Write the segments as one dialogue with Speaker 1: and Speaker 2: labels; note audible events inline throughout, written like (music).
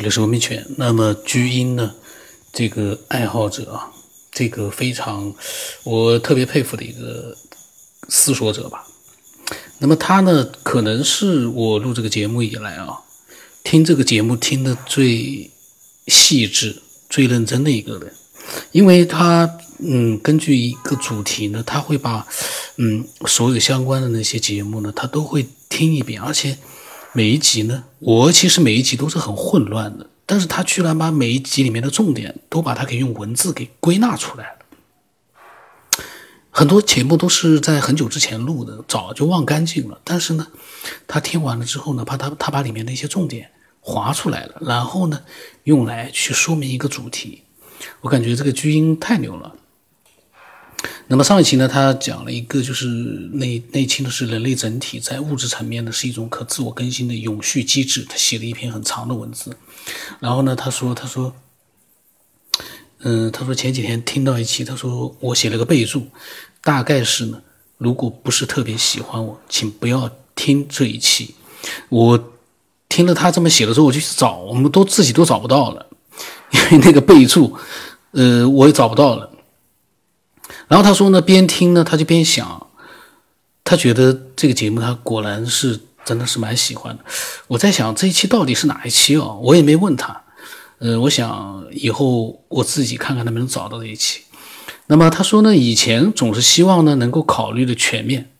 Speaker 1: 这里是文明犬。那么居英呢，这个爱好者啊，这个非常我特别佩服的一个思索者吧。那么他呢，可能是我录这个节目以来啊，听这个节目听的最细致、最认真的一个人，因为他嗯，根据一个主题呢，他会把嗯所有相关的那些节目呢，他都会听一遍，而且。每一集呢，我其实每一集都是很混乱的，但是他居然把每一集里面的重点都把它给用文字给归纳出来了。很多节目都是在很久之前录的，早就忘干净了。但是呢，他听完了之后呢，把他他把里面的一些重点划出来了，然后呢，用来去说明一个主题。我感觉这个巨婴太牛了。那么上一期呢，他讲了一个，就是内内倾的是人类整体在物质层面呢是一种可自我更新的永续机制。他写了一篇很长的文字，然后呢，他说，他说，嗯，他说前几天听到一期，他说我写了个备注，大概是呢，如果不是特别喜欢我，请不要听这一期。我听了他这么写的时候，我就去找，我们都自己都找不到了，因为那个备注，呃，我也找不到了。然后他说呢，边听呢，他就边想，他觉得这个节目他果然是真的是蛮喜欢的。我在想这一期到底是哪一期哦？我也没问他。呃，我想以后我自己看看能不能找到这一期。那么他说呢，以前总是希望呢能够考虑的全面，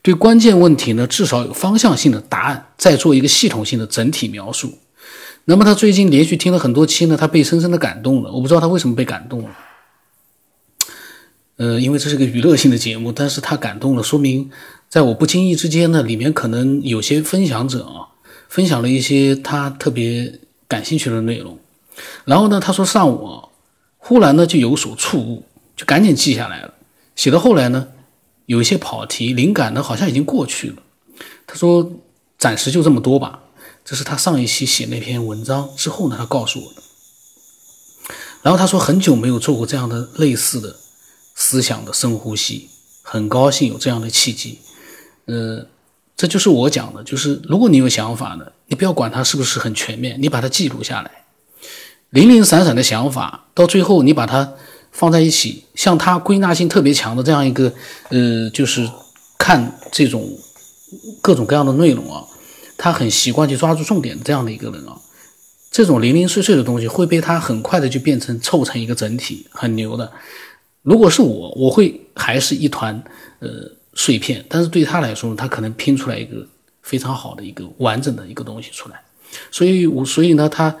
Speaker 1: 对关键问题呢至少有方向性的答案，再做一个系统性的整体描述。那么他最近连续听了很多期呢，他被深深的感动了。我不知道他为什么被感动了。呃，因为这是个娱乐性的节目，但是他感动了，说明在我不经意之间呢，里面可能有些分享者啊，分享了一些他特别感兴趣的内容。然后呢，他说上午啊忽然呢就有所触悟，就赶紧记下来了。写到后来呢，有一些跑题，灵感呢好像已经过去了。他说暂时就这么多吧。这是他上一期写那篇文章之后呢，他告诉我的。然后他说很久没有做过这样的类似的。思想的深呼吸，很高兴有这样的契机。呃，这就是我讲的，就是如果你有想法呢，你不要管它是不是很全面，你把它记录下来。零零散散的想法，到最后你把它放在一起，像他归纳性特别强的这样一个，呃，就是看这种各种各样的内容啊，他很习惯去抓住重点这样的一个人啊，这种零零碎碎的东西会被他很快的就变成凑成一个整体，很牛的。如果是我，我会还是一团呃碎片，但是对他来说，他可能拼出来一个非常好的一个完整的一个东西出来。所以，我所以呢，他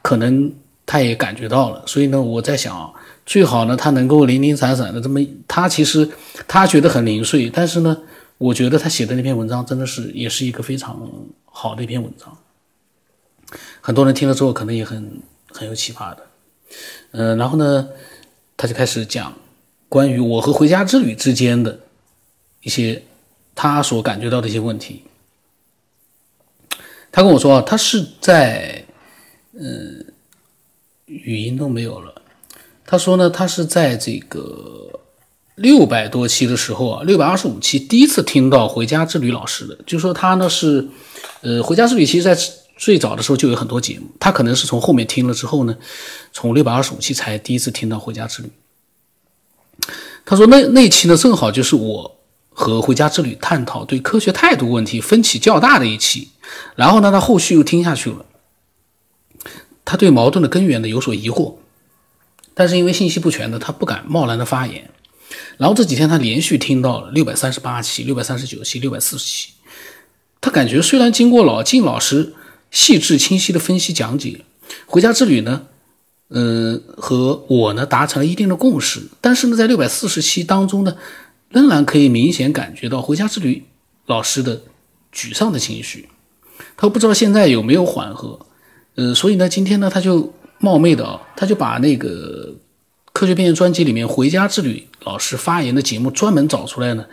Speaker 1: 可能他也感觉到了。所以呢，我在想，最好呢，他能够零零散散的这么，他其实他觉得很零碎，但是呢，我觉得他写的那篇文章真的是也是一个非常好的一篇文章。很多人听了之后，可能也很很有启发的。嗯，然后呢，他就开始讲。关于我和回家之旅之间的一些他所感觉到的一些问题，他跟我说啊，他是在嗯，语音都没有了。他说呢，他是在这个六百多期的时候啊，六百二十五期第一次听到回家之旅老师的，就说他呢是呃，回家之旅其实在最早的时候就有很多节目，他可能是从后面听了之后呢，从六百二十五期才第一次听到回家之旅。他说：“那那期呢，正好就是我和回家之旅探讨对科学态度问题分歧较大的一期。然后呢，他后续又听下去了。他对矛盾的根源呢有所疑惑，但是因为信息不全呢，他不敢贸然的发言。然后这几天他连续听到了六百三十八期、六百三十九期、六百四十期。他感觉虽然经过老靳老师细致清晰的分析讲解，回家之旅呢。”嗯，和我呢达成了一定的共识，但是呢，在六百四十期当中呢，仍然可以明显感觉到回家之旅老师的沮丧的情绪，他不知道现在有没有缓和，呃，所以呢，今天呢，他就冒昧的啊，他就把那个科学变现专辑里面回家之旅老师发言的节目专门找出来呢，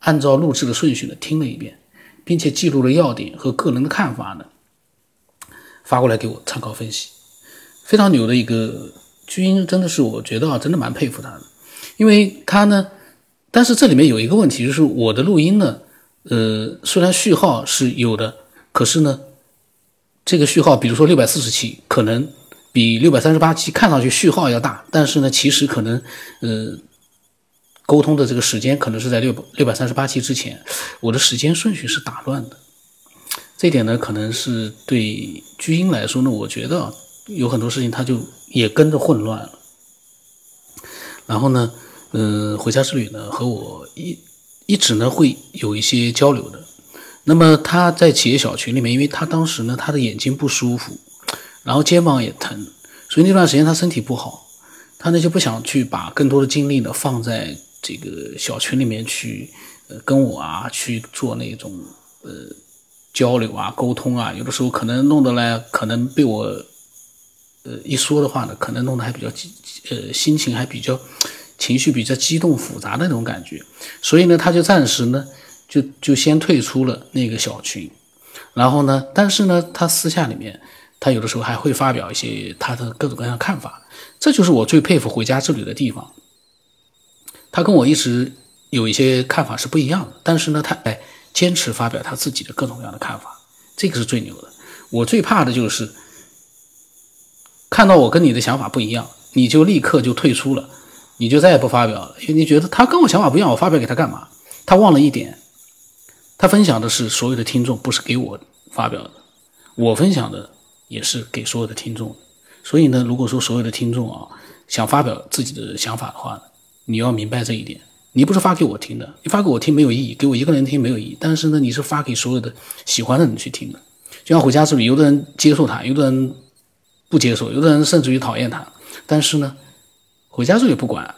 Speaker 1: 按照录制的顺序呢听了一遍，并且记录了要点和个人的看法呢，发过来给我参考分析。非常牛的一个巨婴，真的是我觉得啊，真的蛮佩服他的，因为他呢，但是这里面有一个问题，就是我的录音呢，呃，虽然序号是有的，可是呢，这个序号，比如说六百四十期，可能比六百三十八期看上去序号要大，但是呢，其实可能呃沟通的这个时间可能是在六六百三十八期之前，我的时间顺序是打乱的。这点呢，可能是对巨婴来说呢，我觉得有很多事情他就也跟着混乱了。然后呢，嗯，回家之旅呢和我一一直呢会有一些交流的。那么他在企业小群里面，因为他当时呢他的眼睛不舒服，然后肩膀也疼，所以那段时间他身体不好，他呢就不想去把更多的精力呢放在这个小群里面去，呃，跟我啊去做那种呃。交流啊，沟通啊，有的时候可能弄得呢，可能被我，呃，一说的话呢，可能弄得还比较激，呃，心情还比较，情绪比较激动复杂的那种感觉，所以呢，他就暂时呢，就就先退出了那个小群，然后呢，但是呢，他私下里面，他有的时候还会发表一些他的各种各样的看法，这就是我最佩服回家之旅的地方，他跟我一直有一些看法是不一样的，但是呢，他哎。坚持发表他自己的各种各样的看法，这个是最牛的。我最怕的就是看到我跟你的想法不一样，你就立刻就退出了，你就再也不发表了，因为你觉得他跟我想法不一样，我发表给他干嘛？他忘了一点，他分享的是所有的听众，不是给我发表的。我分享的也是给所有的听众。所以呢，如果说所有的听众啊想发表自己的想法的话，你要明白这一点。你不是发给我听的，你发给我听没有意义，给我一个人听没有意义。但是呢，你是发给所有的喜欢的人去听的。就像回家之旅，有的人接受他，有的人不接受，有的人甚至于讨厌他。但是呢，回家之旅不管，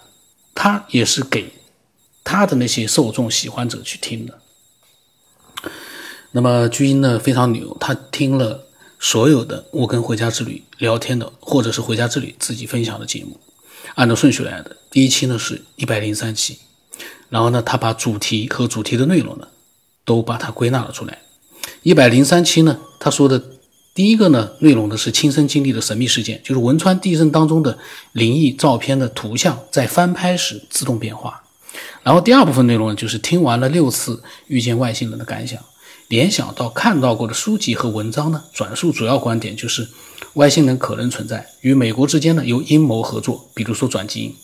Speaker 1: 他也是给他的那些受众喜欢者去听的。那么巨婴呢非常牛，他听了所有的我跟回家之旅聊天的，或者是回家之旅自己分享的节目，按照顺序来的。第一期呢是一百零三期。然后呢，他把主题和主题的内容呢，都把它归纳了出来。一百零三期呢，他说的第一个呢内容呢是亲身经历的神秘事件，就是汶川地震当中的灵异照片的图像在翻拍时自动变化。然后第二部分内容呢，就是听完了六次遇见外星人的感想，联想到看到过的书籍和文章呢，转述主要观点就是外星人可能存在，与美国之间呢有阴谋合作，比如说转基因。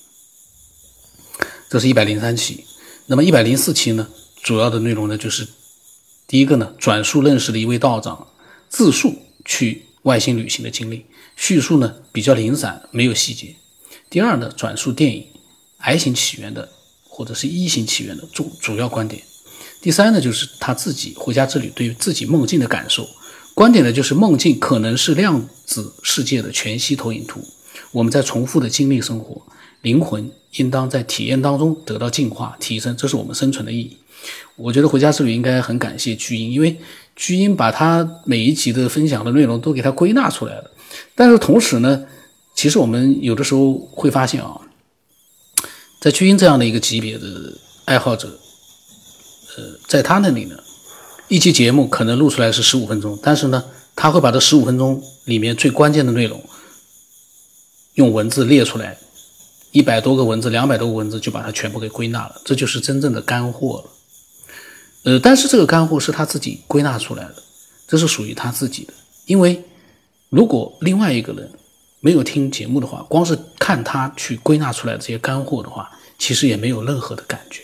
Speaker 1: 这是一百零三期。那么一百零四期呢，主要的内容呢就是第一个呢，转述认识的一位道长自述去外星旅行的经历，叙述呢比较零散，没有细节。第二呢，转述电影《癌型起源》的或者是一型起源的主主要观点。第三呢，就是他自己回家之旅对于自己梦境的感受，观点呢就是梦境可能是量子世界的全息投影图，我们在重复的经历生活。灵魂应当在体验当中得到净化、提升，这是我们生存的意义。我觉得回家之旅应该很感谢巨婴，因为巨婴把他每一集的分享的内容都给他归纳出来了。但是同时呢，其实我们有的时候会发现啊，在巨婴这样的一个级别的爱好者，呃，在他那里呢，一期节目可能录出来是十五分钟，但是呢，他会把这十五分钟里面最关键的内容用文字列出来。一百多个文字，两百多个文字就把它全部给归纳了，这就是真正的干货了。呃，但是这个干货是他自己归纳出来的，这是属于他自己的。因为如果另外一个人没有听节目的话，光是看他去归纳出来的这些干货的话，其实也没有任何的感觉。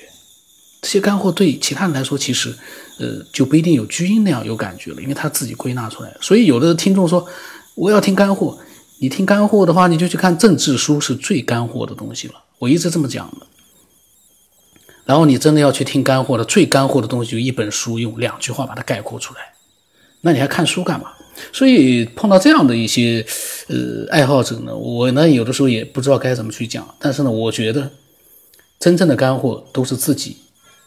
Speaker 1: 这些干货对其他人来说，其实呃就不一定有巨婴那样有感觉了，因为他自己归纳出来。所以有的听众说，我要听干货。你听干货的话，你就去看政治书，是最干货的东西了。我一直这么讲的。然后你真的要去听干货的，最干货的东西就一本书，用两句话把它概括出来。那你还看书干嘛？所以碰到这样的一些呃爱好者呢，我呢有的时候也不知道该怎么去讲。但是呢，我觉得真正的干货都是自己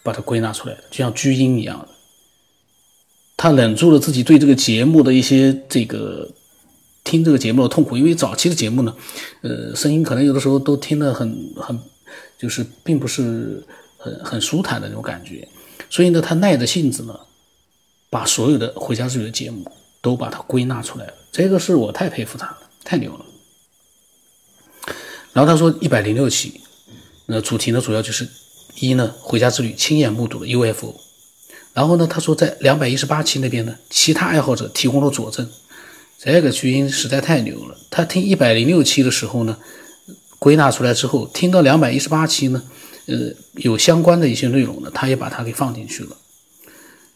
Speaker 1: 把它归纳出来的，就像巨婴一样的，他忍住了自己对这个节目的一些这个。听这个节目的痛苦，因为早期的节目呢，呃，声音可能有的时候都听得很很，就是并不是很很舒坦的那种感觉，所以呢，他耐着性子呢，把所有的回家之旅的节目都把它归纳出来了，这个是我太佩服他了，太牛了。然后他说一百零六期，那主题呢主要就是一呢回家之旅亲眼目睹了 UFO，然后呢他说在两百一十八期那边呢，其他爱好者提供了佐证。这个巨婴实在太牛了。他听一百零六期的时候呢，归纳出来之后，听到两百一十八期呢，呃，有相关的一些内容呢，他也把它给放进去了。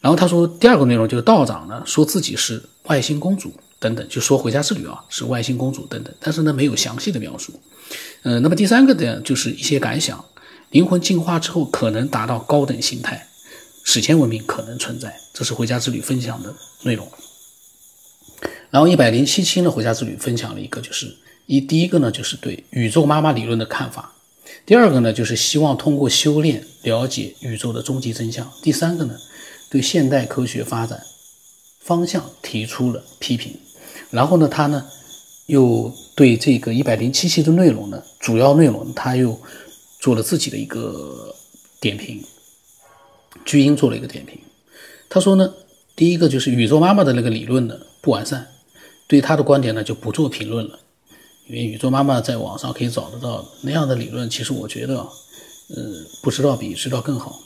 Speaker 1: 然后他说第二个内容就是道长呢说自己是外星公主等等，就说回家之旅啊是外星公主等等，但是呢没有详细的描述。嗯，那么第三个呢就是一些感想，灵魂进化之后可能达到高等形态，史前文明可能存在，这是回家之旅分享的内容。然后一百零七期呢，回家之旅分享了一个，就是一第一个呢，就是对宇宙妈妈理论的看法；第二个呢，就是希望通过修炼了解宇宙的终极真相；第三个呢，对现代科学发展方向提出了批评。然后呢，他呢又对这个一百零七期的内容呢，主要内容他又做了自己的一个点评。巨婴做了一个点评，他说呢，第一个就是宇宙妈妈的那个理论呢不完善。对他的观点呢，就不做评论了，因为宇宙妈妈在网上可以找得到那样的理论。其实我觉得，呃，不知道比知道更好。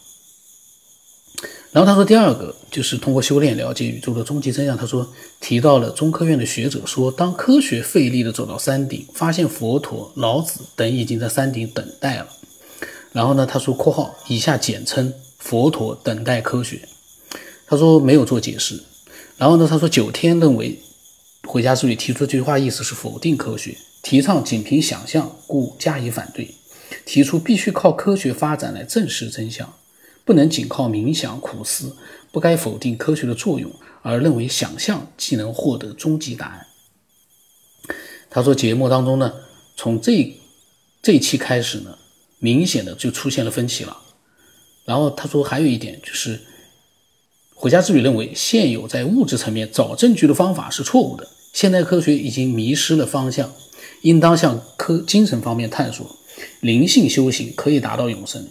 Speaker 1: 然后他说，第二个就是通过修炼了解宇宙的终极真相。他说提到了中科院的学者说，当科学费力的走到山顶，发现佛陀、老子等已经在山顶等待了。然后呢，他说（括号以下简称佛陀等待科学）。他说没有做解释。然后呢，他说九天认为。回家之旅提出这句话，意思是否定科学，提倡仅凭想象，故加以反对。提出必须靠科学发展来证实真相，不能仅靠冥想苦思，不该否定科学的作用，而认为想象即能获得终极答案。他说，节目当中呢，从这这期开始呢，明显的就出现了分歧了。然后他说，还有一点就是，回家之旅认为，现有在物质层面找证据的方法是错误的。现代科学已经迷失了方向，应当向科精神方面探索。灵性修行可以达到永生。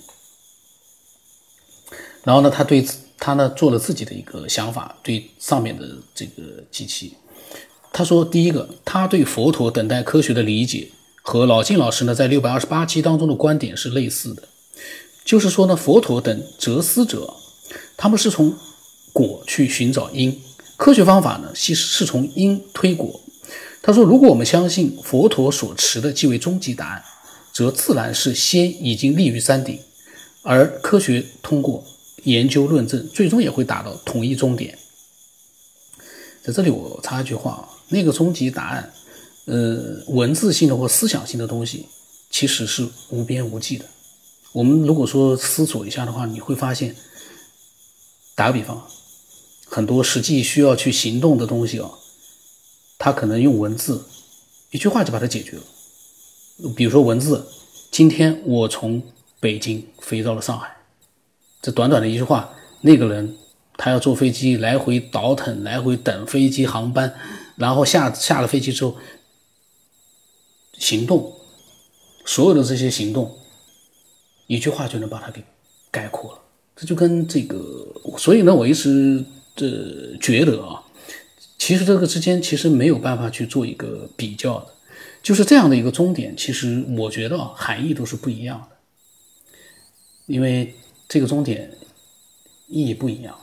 Speaker 1: 然后呢，他对他呢做了自己的一个想法，对上面的这个机器，他说：第一个，他对佛陀等待科学的理解和老金老师呢在六百二十八期当中的观点是类似的，就是说呢，佛陀等哲思者，他们是从果去寻找因。科学方法呢，其实是从因推果。他说，如果我们相信佛陀所持的即为终极答案，则自然是先已经立于山顶，而科学通过研究论证，最终也会达到统一终点。在这里我插一句话啊，那个终极答案，呃，文字性的或思想性的东西，其实是无边无际的。我们如果说思索一下的话，你会发现，打个比方。很多实际需要去行动的东西啊，他可能用文字一句话就把它解决了。比如说文字，今天我从北京飞到了上海，这短短的一句话，那个人他要坐飞机来回倒腾，来回等飞机航班，然后下下了飞机之后行动，所有的这些行动，一句话就能把它给概括了。这就跟这个，所以呢，我一直。这觉得啊，其实这个之间其实没有办法去做一个比较的，就是这样的一个终点，其实我觉得啊含义都是不一样的，因为这个终点意义不一样。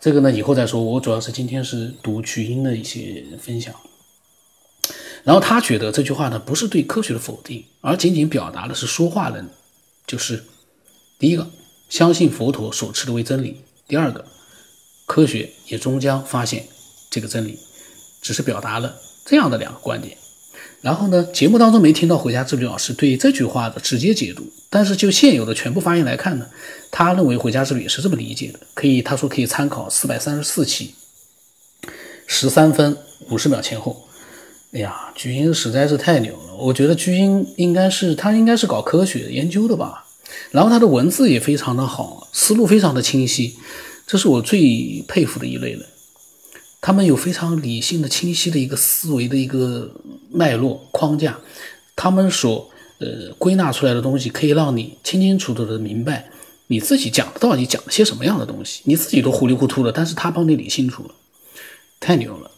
Speaker 1: 这个呢以后再说，我主要是今天是读曲音的一些分享，然后他觉得这句话呢不是对科学的否定，而仅仅表达的是说话人就是第一个相信佛陀所持的为真理，第二个。科学也终将发现这个真理，只是表达了这样的两个观点。然后呢，节目当中没听到回家之旅老师对这句话的直接解读，但是就现有的全部发言来看呢，他认为回家之旅是这么理解的。可以，他说可以参考四百三十四期十三分五十秒前后。哎呀，巨婴实在是太牛了！我觉得巨婴应该是他应该是搞科学研究的吧。然后他的文字也非常的好，思路非常的清晰。这是我最佩服的一类人，他们有非常理性的、清晰的一个思维的一个脉络框架，他们所呃归纳出来的东西，可以让你清清楚楚的明白你自己讲的到底讲了些什么样的东西，你自己都糊里糊涂的，但是他帮你理清楚了，太牛了。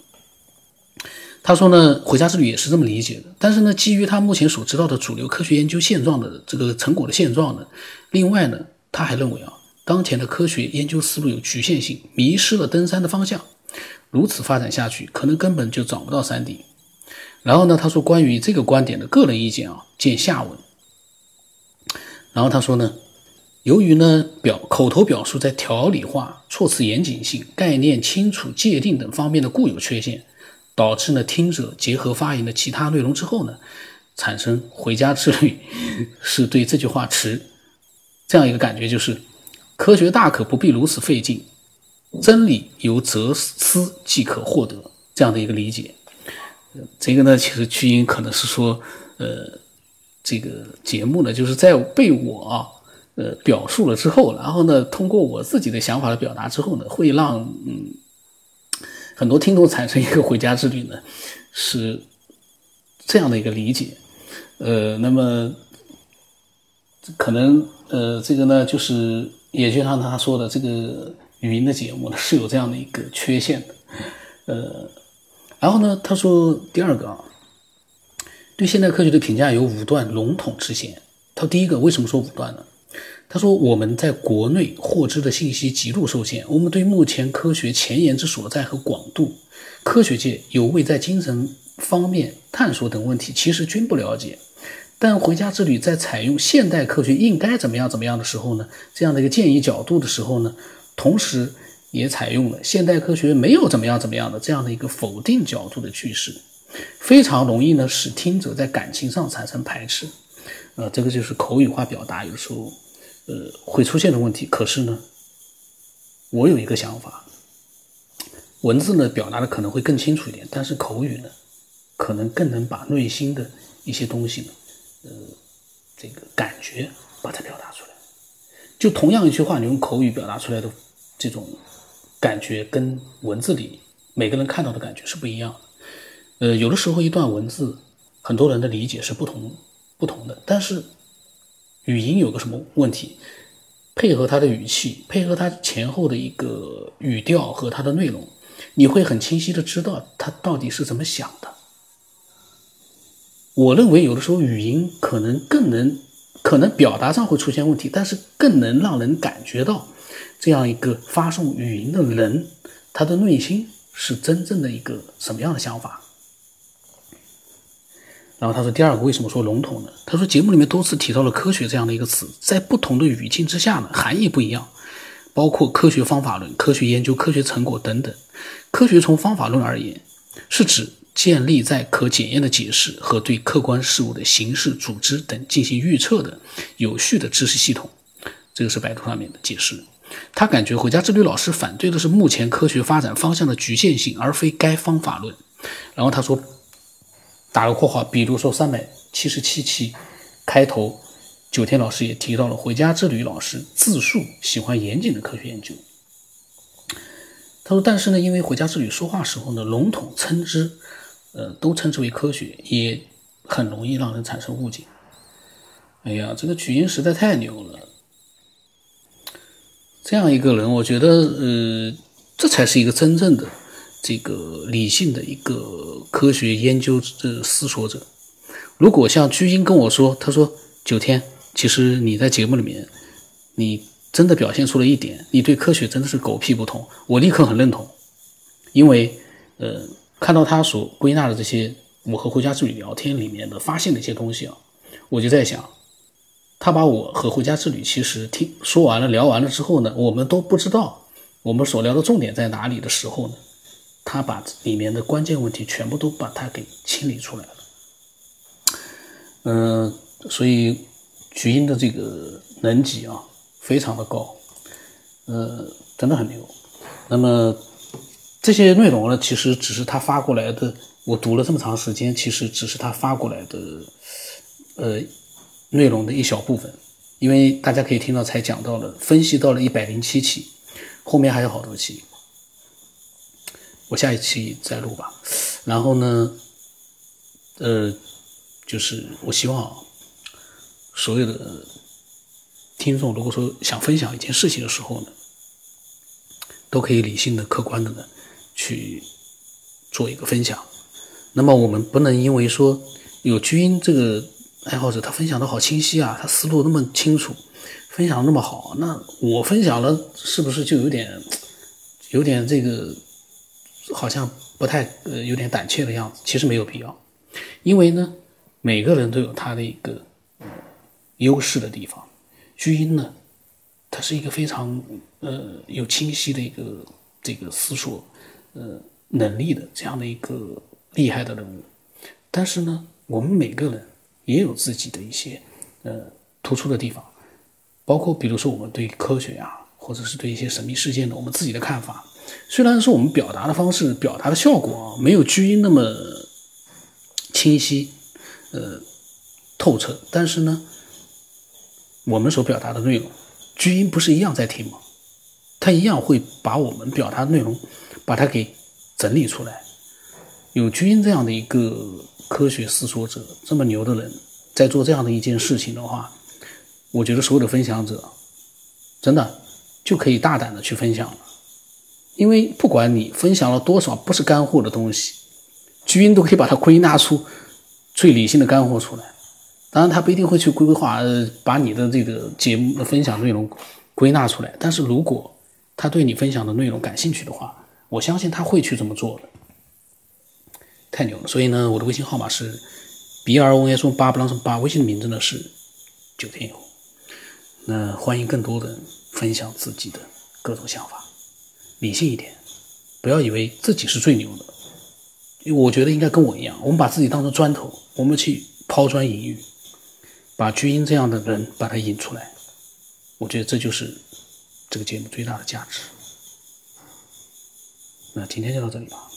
Speaker 1: 他说呢，回家之旅也是这么理解的，但是呢，基于他目前所知道的主流科学研究现状的这个成果的现状呢，另外呢，他还认为啊。当前的科学研究思路有局限性，迷失了登山的方向。如此发展下去，可能根本就找不到山顶。然后呢，他说关于这个观点的个人意见啊，见下文。然后他说呢，由于呢表口头表述在条理化、措辞严谨性、概念清楚、界定等方面的固有缺陷，导致呢听者结合发言的其他内容之后呢，产生回家之旅 (laughs) 是对这句话持这样一个感觉，就是科学大可不必如此费劲，真理由哲思即可获得这样的一个理解。这个呢，其实曲英可能是说，呃。这个节目呢，就是在被我，呃表述了之后，然后呢，通过我自己的想法的表达之后呢，会让嗯很多听众产生一个回家之旅呢，是这样的一个理解。呃，那么可能呃这个呢，就是也就像他说的，这个语音的节目呢是有这样的一个缺陷的。呃，然后呢，他说第二个啊。对现代科学的评价有武断、笼统之嫌。他第一个为什么说武断呢？他说我们在国内获知的信息极度受限，我们对目前科学前沿之所在和广度，科学界有未在精神方面探索等问题，其实均不了解。但回家之旅在采用现代科学应该怎么样怎么样的时候呢，这样的一个建议角度的时候呢，同时也采用了现代科学没有怎么样怎么样的这样的一个否定角度的句式。非常容易呢，使听者在感情上产生排斥，呃，这个就是口语化表达有时候，呃，会出现的问题。可是呢，我有一个想法，文字呢表达的可能会更清楚一点，但是口语呢，可能更能把内心的一些东西呢，呃，这个感觉把它表达出来。就同样一句话，你用口语表达出来的这种感觉，跟文字里每个人看到的感觉是不一样的。呃，有的时候一段文字，很多人的理解是不同不同的。但是语音有个什么问题？配合他的语气，配合他前后的一个语调和他的内容，你会很清晰的知道他到底是怎么想的。我认为有的时候语音可能更能，可能表达上会出现问题，但是更能让人感觉到这样一个发送语音的人，他的内心是真正的一个什么样的想法。然后他说：“第二个为什么说笼统呢？他说节目里面多次提到了科学这样的一个词，在不同的语境之下呢，含义不一样，包括科学方法论、科学研究、科学成果等等。科学从方法论而言，是指建立在可检验的解释和对客观事物的形式、组织等进行预测的有序的知识系统。这个是百度上面的解释。他感觉回家之旅老师反对的是目前科学发展方向的局限性，而非该方法论。然后他说。”打个括号，比如说三百七十七期开头，九天老师也提到了回家之旅老师自述喜欢严谨的科学研究。他说，但是呢，因为回家之旅说话时候呢，笼统称之，呃，都称之为科学，也很容易让人产生误解。哎呀，这个曲音实在太牛了！这样一个人，我觉得，呃，这才是一个真正的。这个理性的一个科学研究的思索者，如果像居英跟我说，他说九天，其实你在节目里面，你真的表现出了一点，你对科学真的是狗屁不通，我立刻很认同，因为呃，看到他所归纳的这些我和回家之旅聊天里面的发现的一些东西啊，我就在想，他把我和回家之旅其实听说完了聊完了之后呢，我们都不知道我们所聊的重点在哪里的时候呢。他把里面的关键问题全部都把它给清理出来了，嗯，所以菊英的这个能级啊非常的高，呃，真的很牛。那么这些内容呢，其实只是他发过来的，我读了这么长时间，其实只是他发过来的，呃，内容的一小部分，因为大家可以听到才讲到了分析到了一百零七期，后面还有好多期。我下一期再录吧，然后呢，呃，就是我希望所有的听众，如果说想分享一件事情的时候呢，都可以理性的、客观的呢去做一个分享。那么我们不能因为说有居音这个爱好者，他分享的好清晰啊，他思路那么清楚，分享那么好，那我分享了是不是就有点有点这个？好像不太呃有点胆怯的样子，其实没有必要，因为呢，每个人都有他的一个优势的地方。巨婴呢，他是一个非常呃有清晰的一个这个思索呃能力的这样的一个厉害的人物，但是呢，我们每个人也有自己的一些呃突出的地方，包括比如说我们对科学啊，或者是对一些神秘事件的我们自己的看法。虽然说我们表达的方式、表达的效果啊，没有巨婴那么清晰、呃透彻，但是呢，我们所表达的内容，巨婴不是一样在听吗？他一样会把我们表达的内容，把它给整理出来。有巨婴这样的一个科学思索者，这么牛的人，在做这样的一件事情的话，我觉得所有的分享者，真的就可以大胆的去分享了。因为不管你分享了多少不是干货的东西，巨婴都可以把它归纳出最理性的干货出来。当然，他不一定会去规划，呃，把你的这个节目的分享内容归纳出来。但是如果他对你分享的内容感兴趣的话，我相信他会去这么做的。太牛了！所以呢，我的微信号码是 b r o s 八不啷什八，微信的名字呢是九天游。那欢迎更多的分享自己的各种想法。理性一点，不要以为自己是最牛的。我觉得应该跟我一样，我们把自己当成砖头，我们去抛砖引玉，把巨婴这样的人把他引出来。我觉得这就是这个节目最大的价值。那今天就到这里吧。